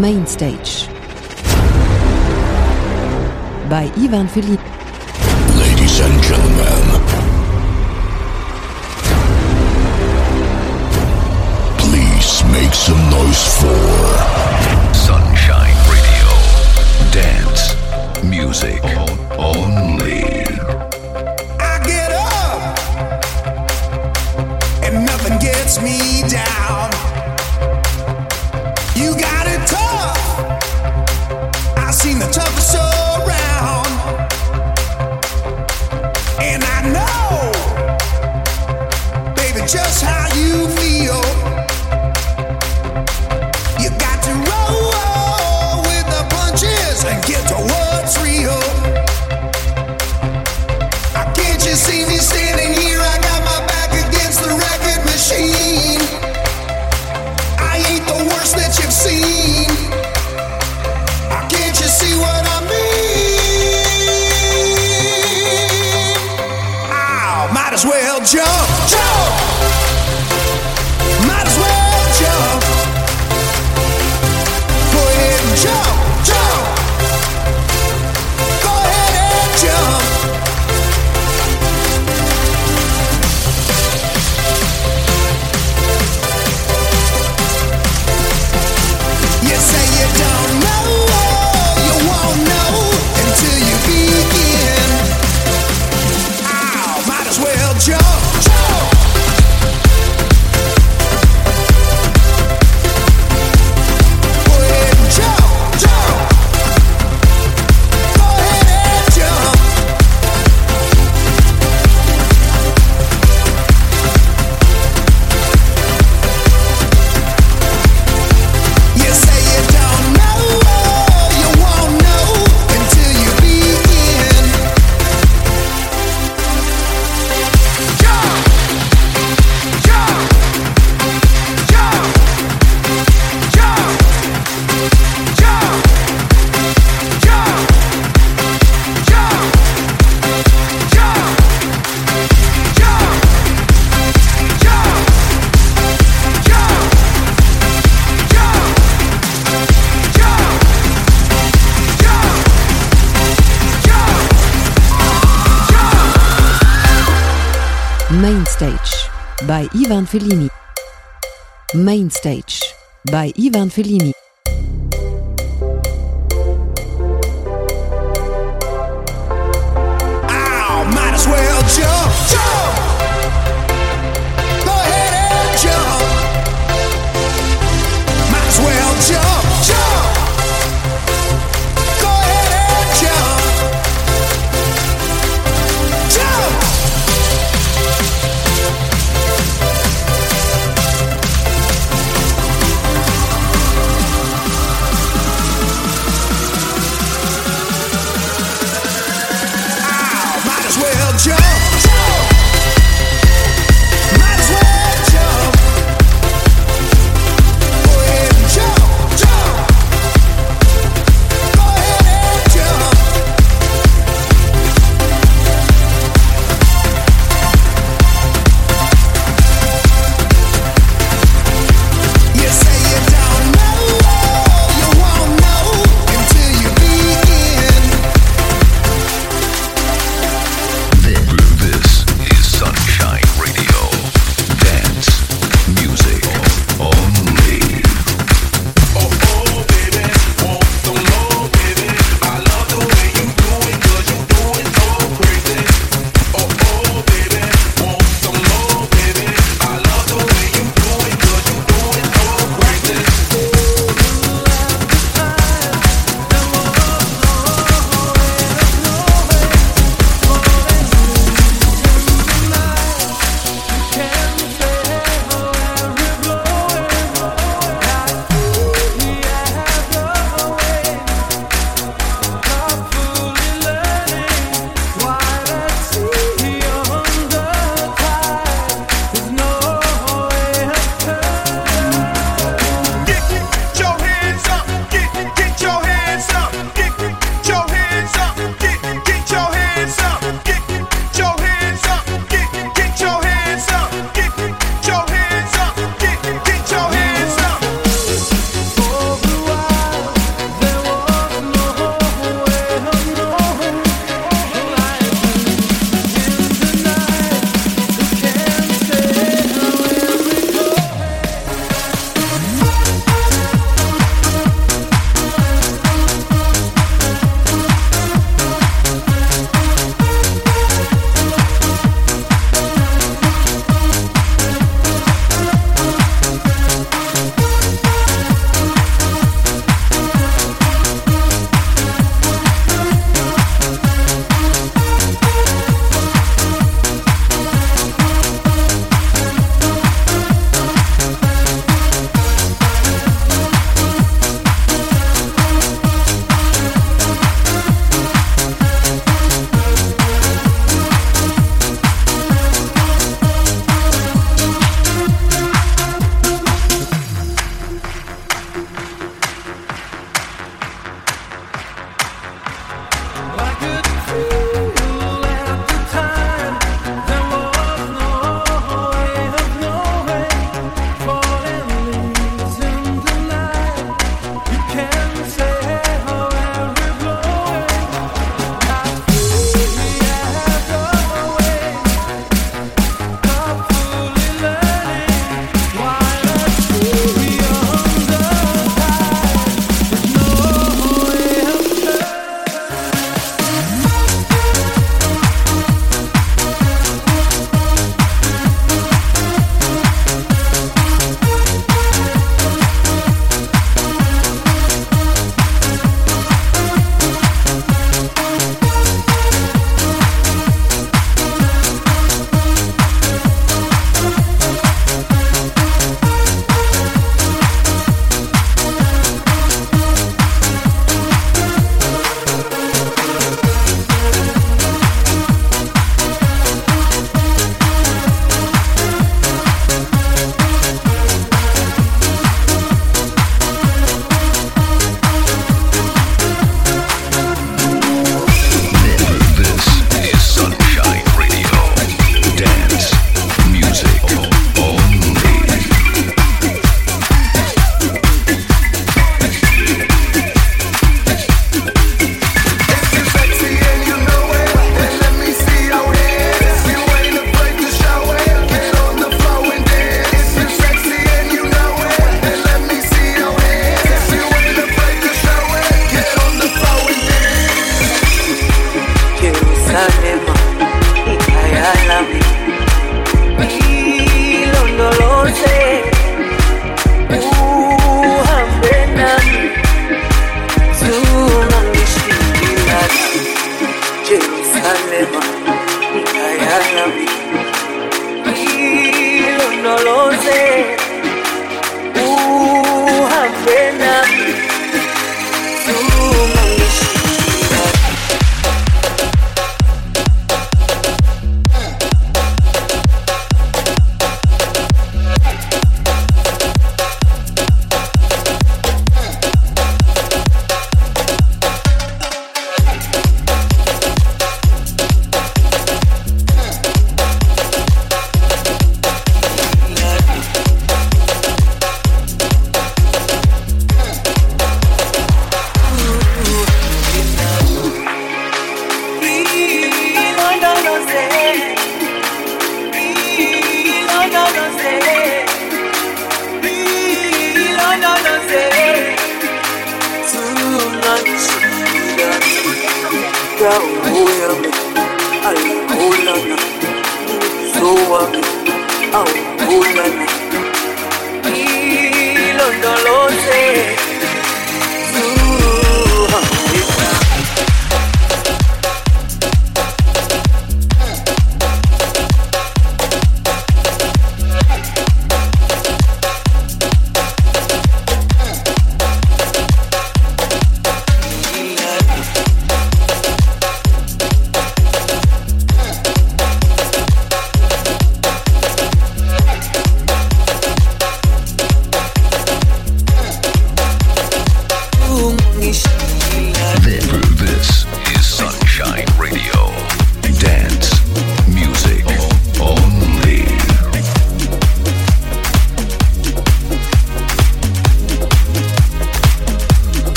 Main Stage by Ivan Fellini. Ladies and gentlemen, please make some noise for Sunshine Radio. Dance, music only. Fellini. Main Stage by Ivan Fellini.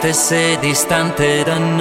Stesse distante da noi,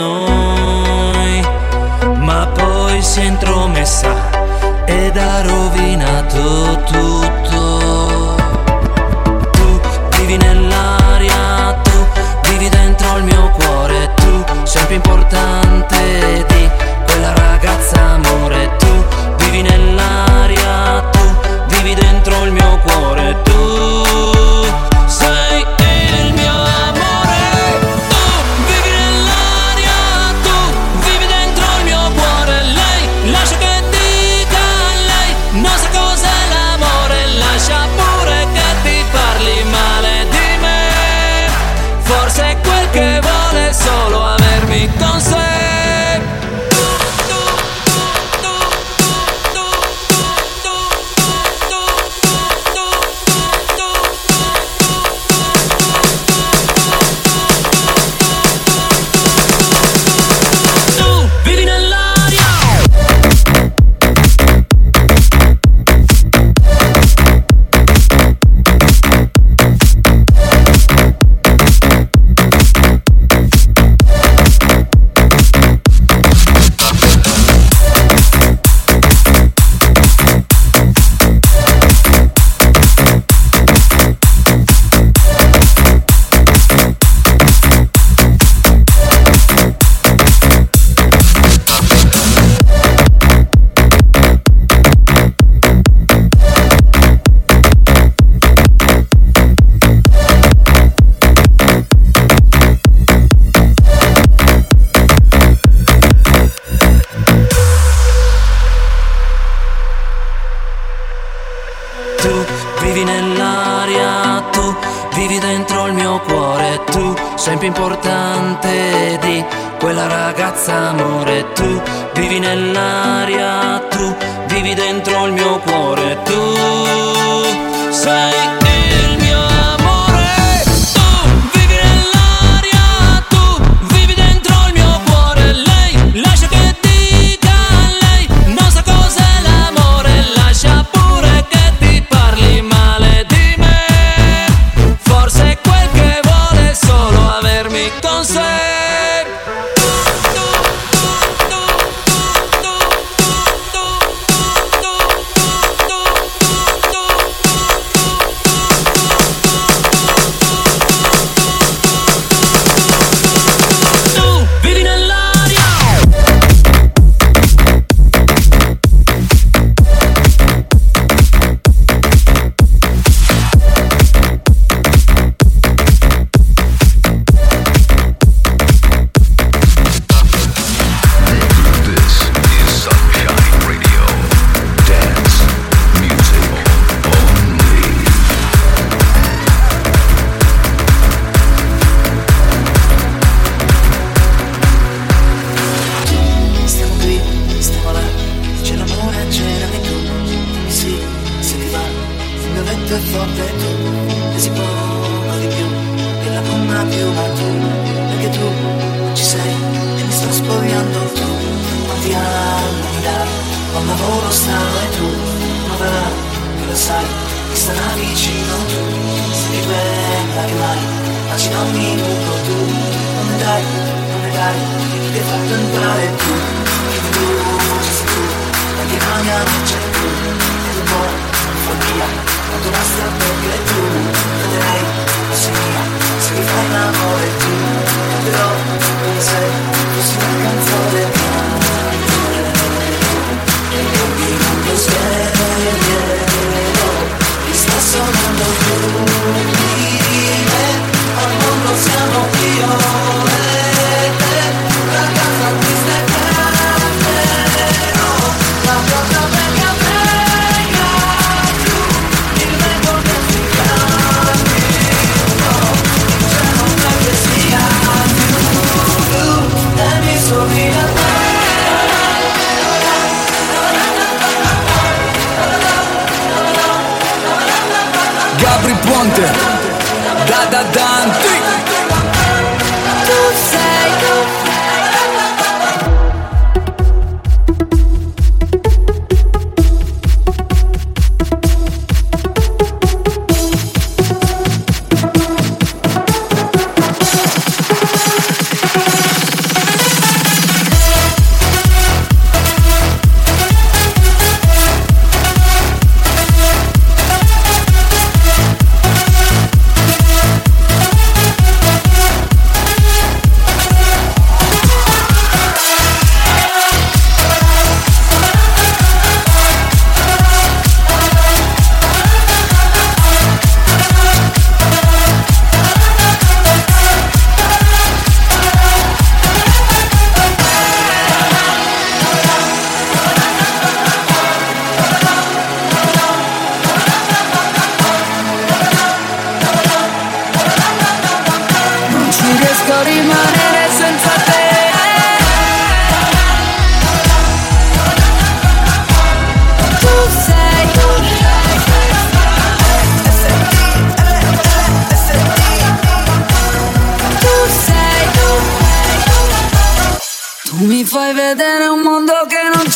Mi fai vedere un mondo che non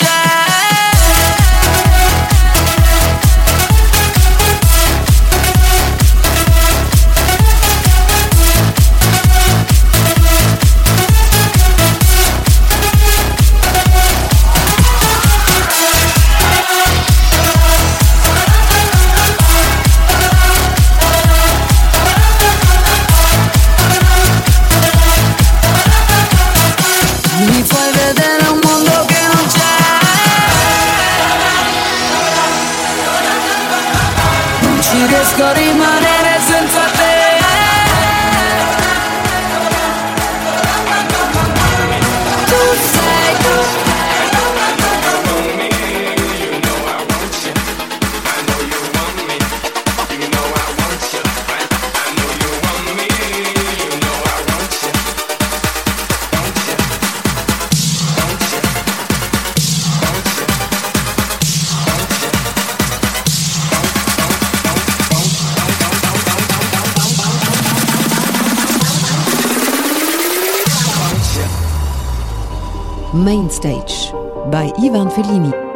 Fellini.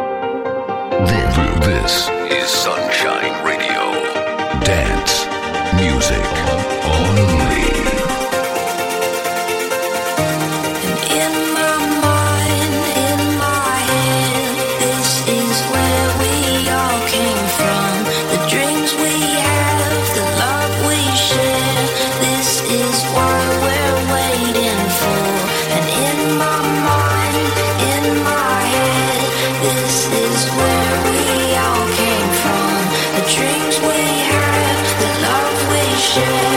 Share, this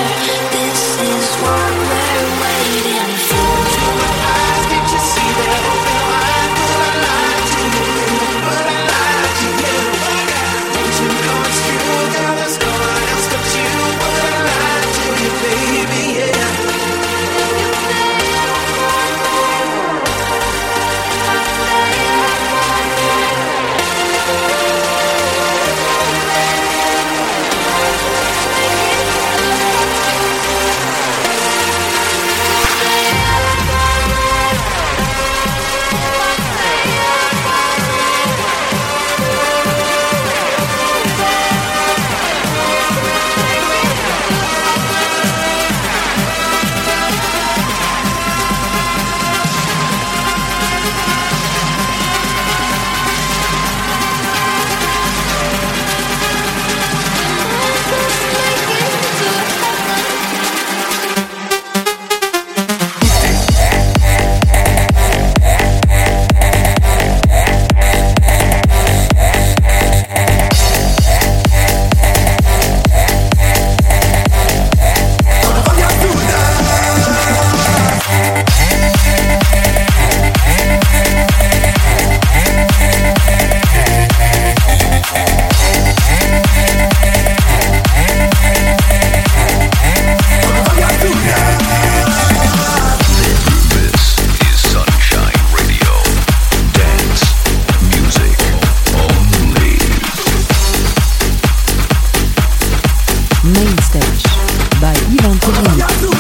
Ivan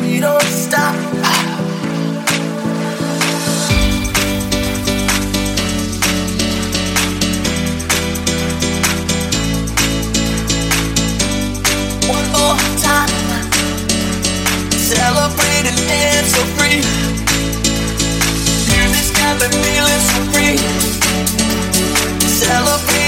We don't stop. One more time, celebrate and dance so free got me feeling so free. Celebrate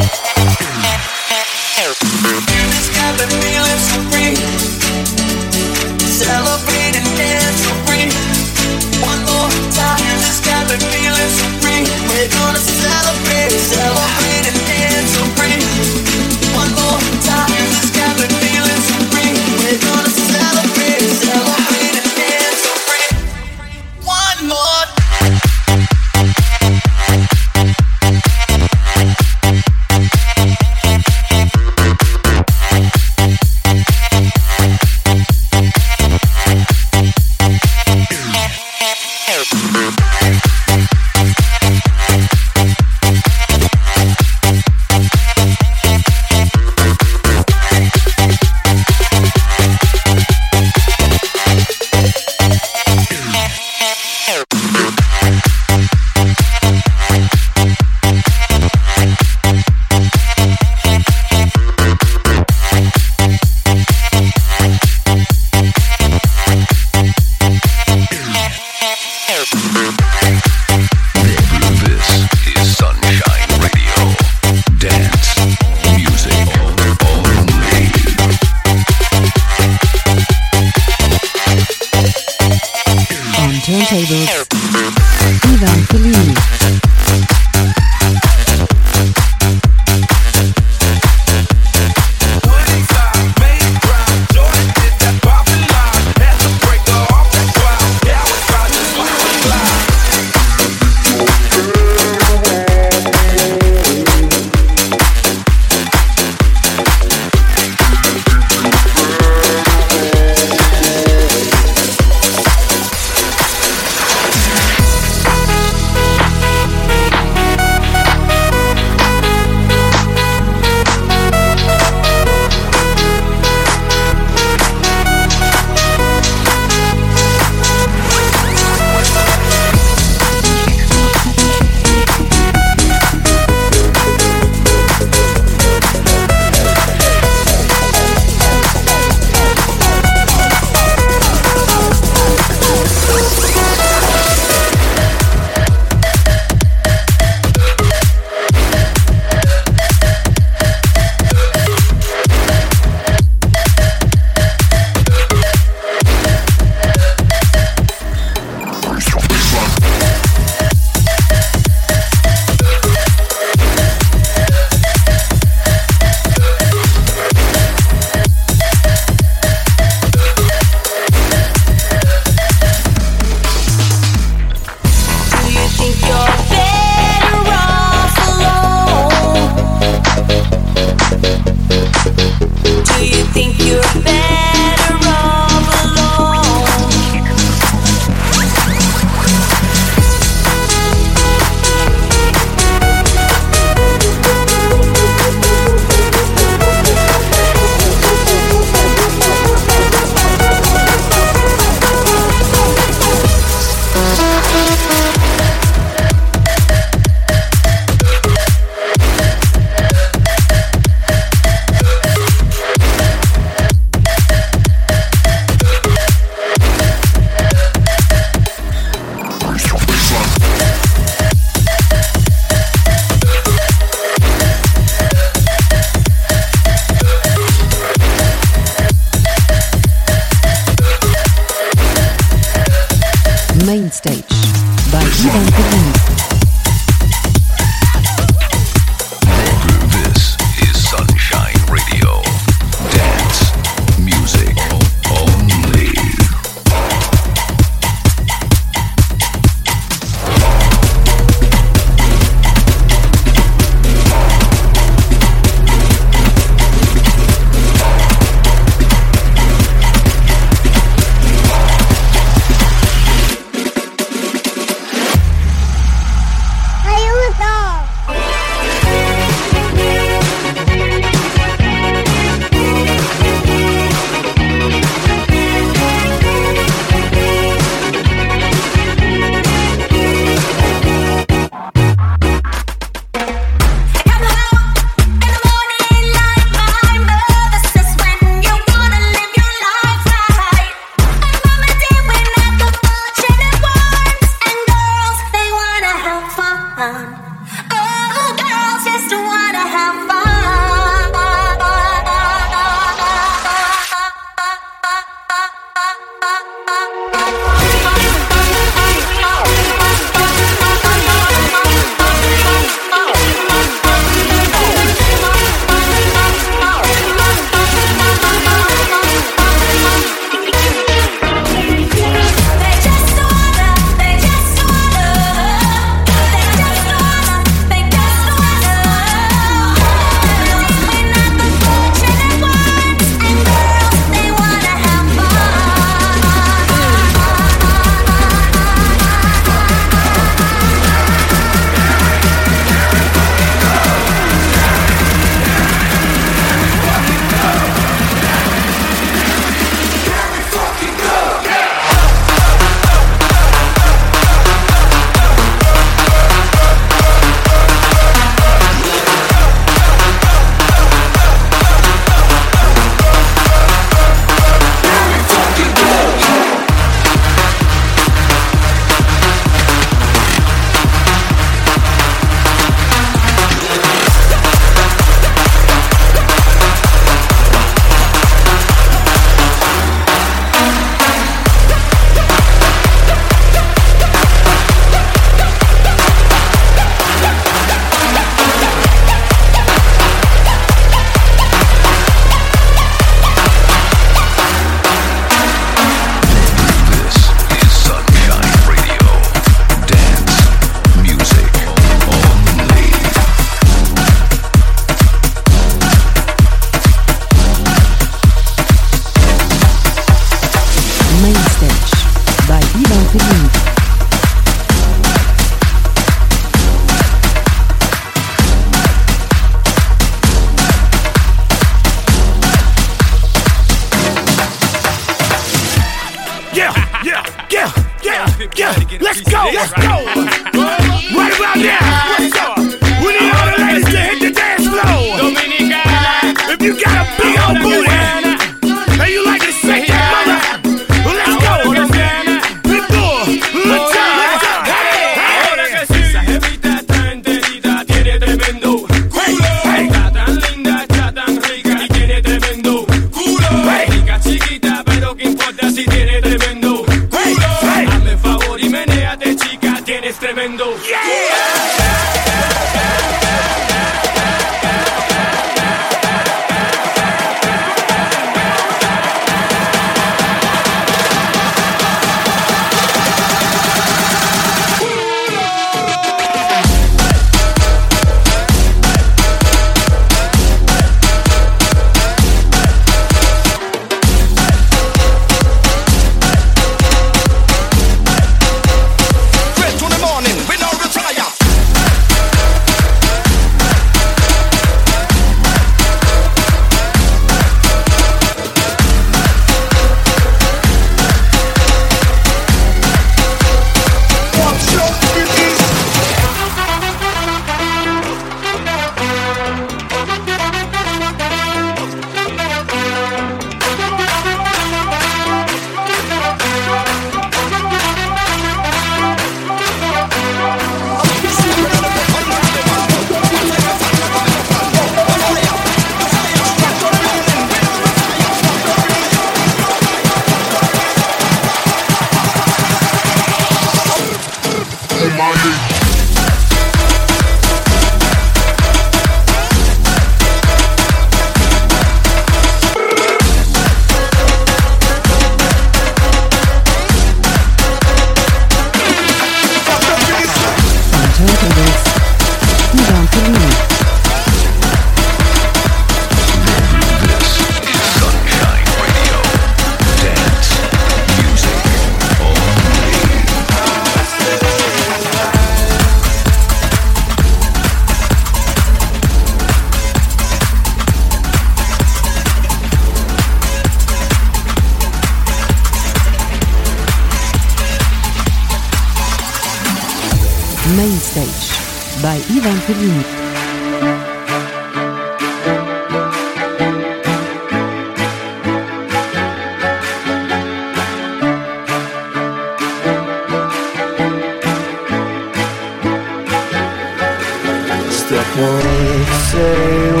Say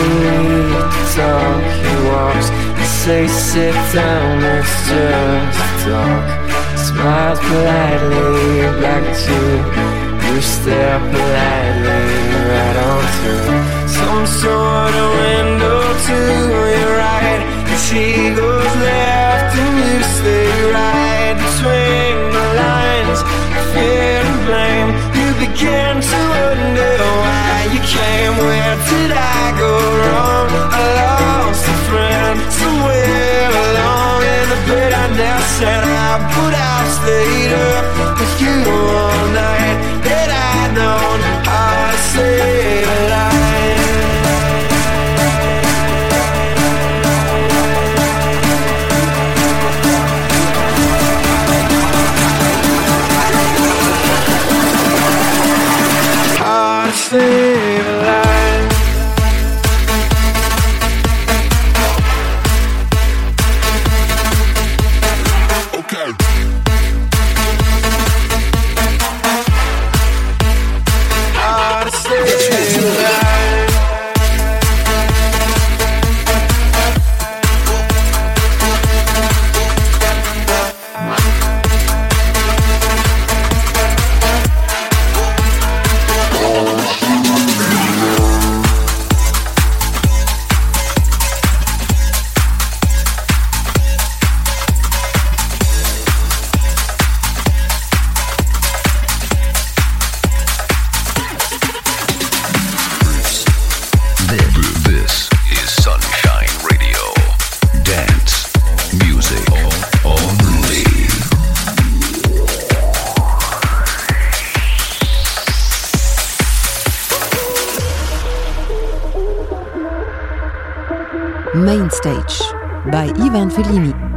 talk, he walks. I say sit down, let's just talk. Smiles politely back to you. Stare politely right on through some sort of window to your right. And she goes left and you stay right between the lines. Fear and blame. You begin to wonder why came, where did I go wrong? I lost a friend somewhere along in the bed I now said I would have stayed up with you all night. That I known, how to say. Main Stage by Ivan Fellini.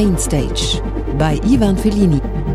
Main Stage by Ivan Fellini.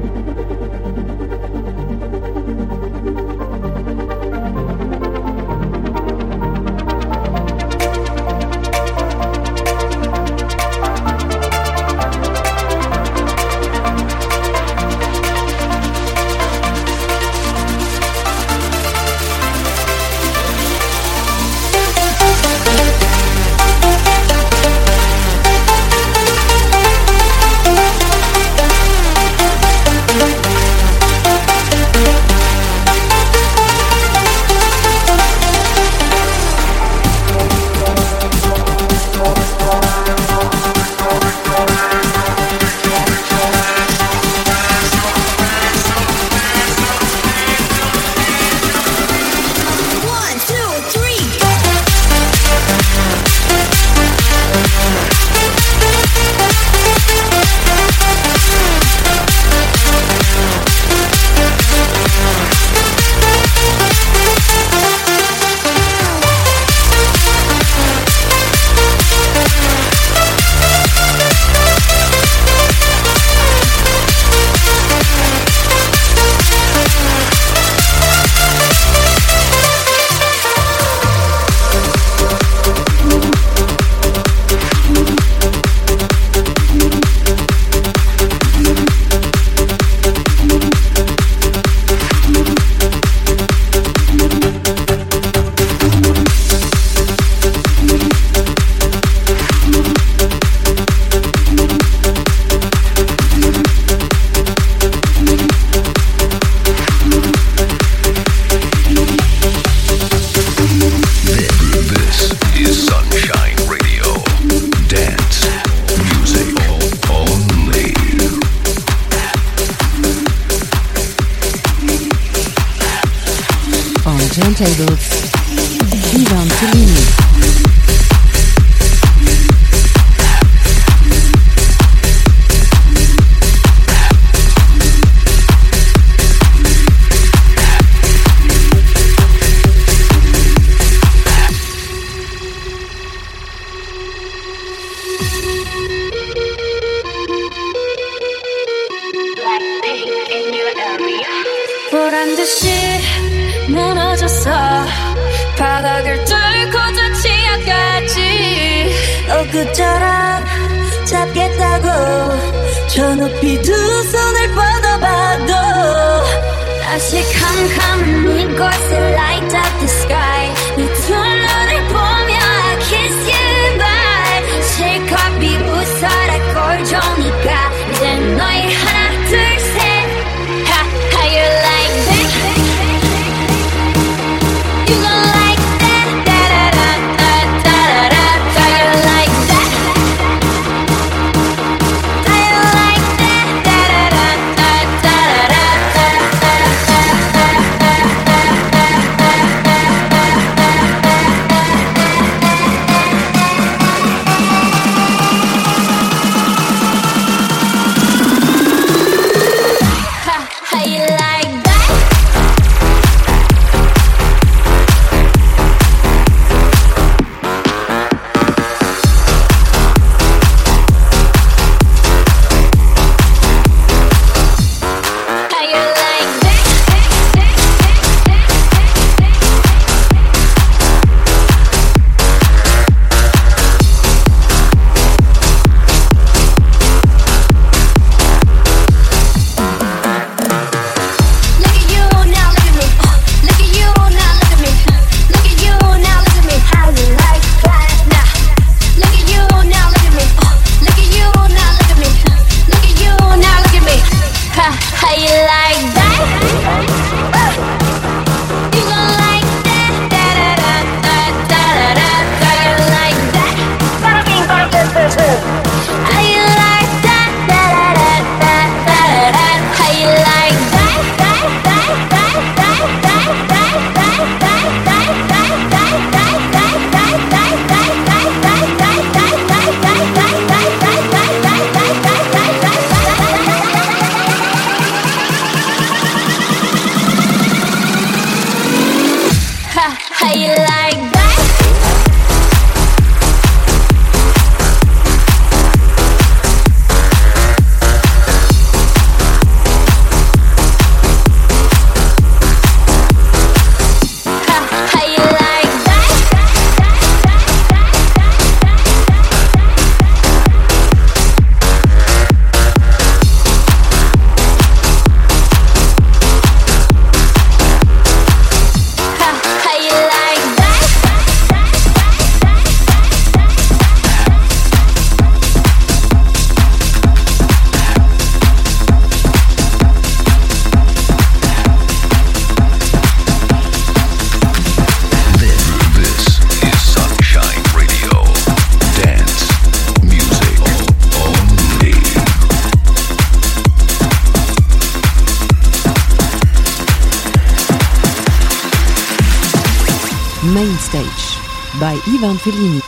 By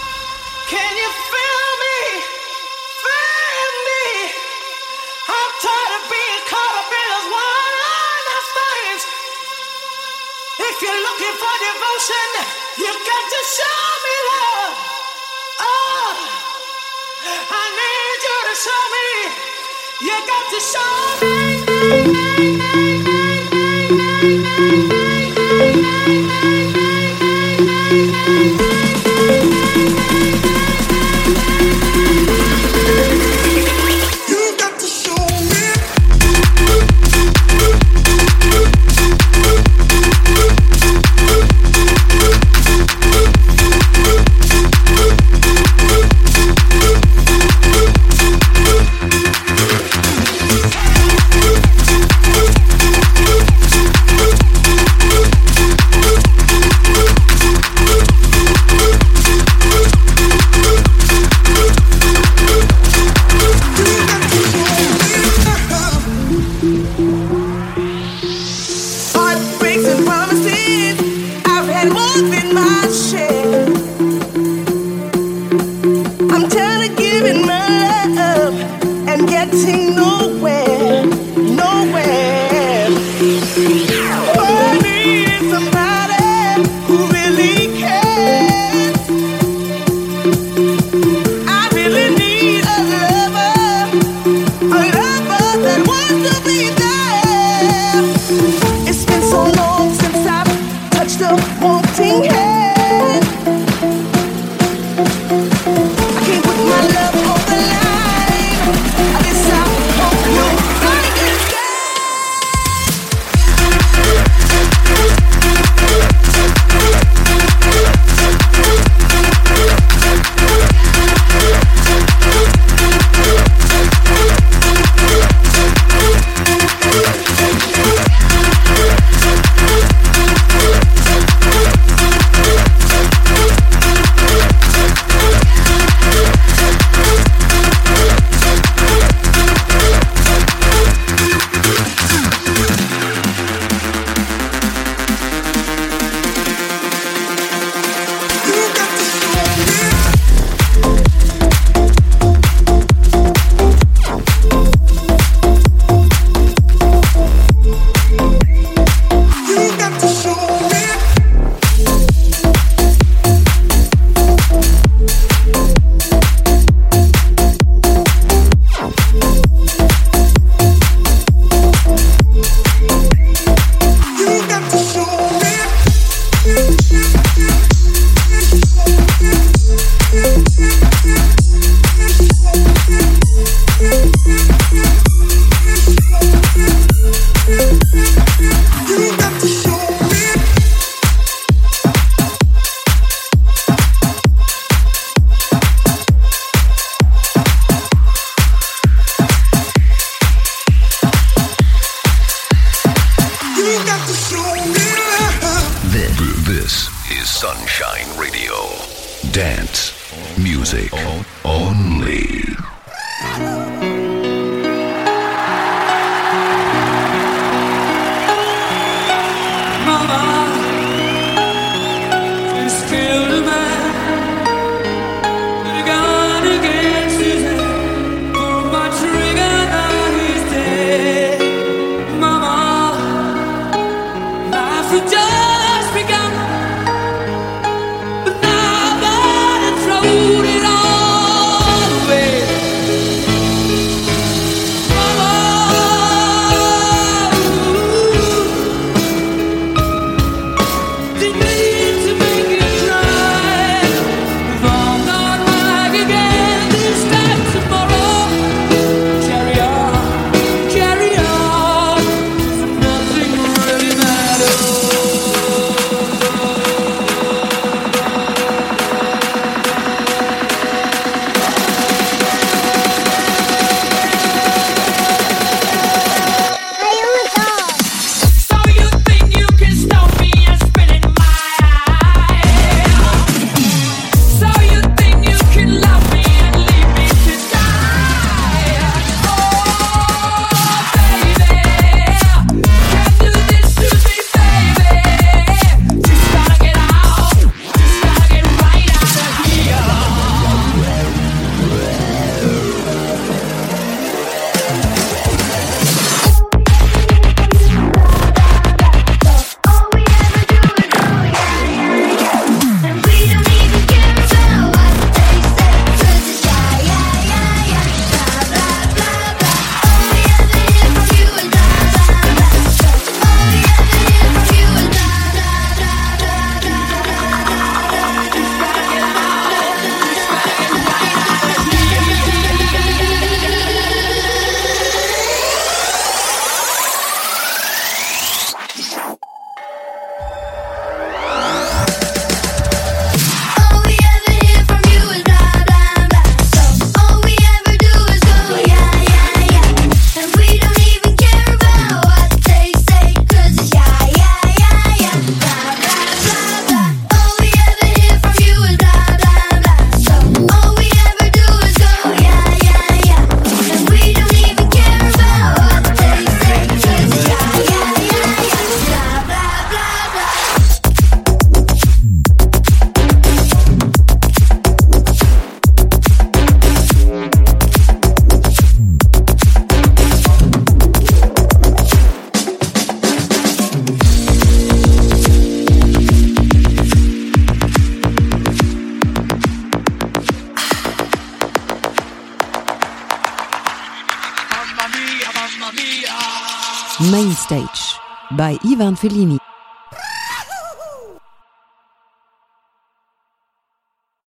Ivan Fellini.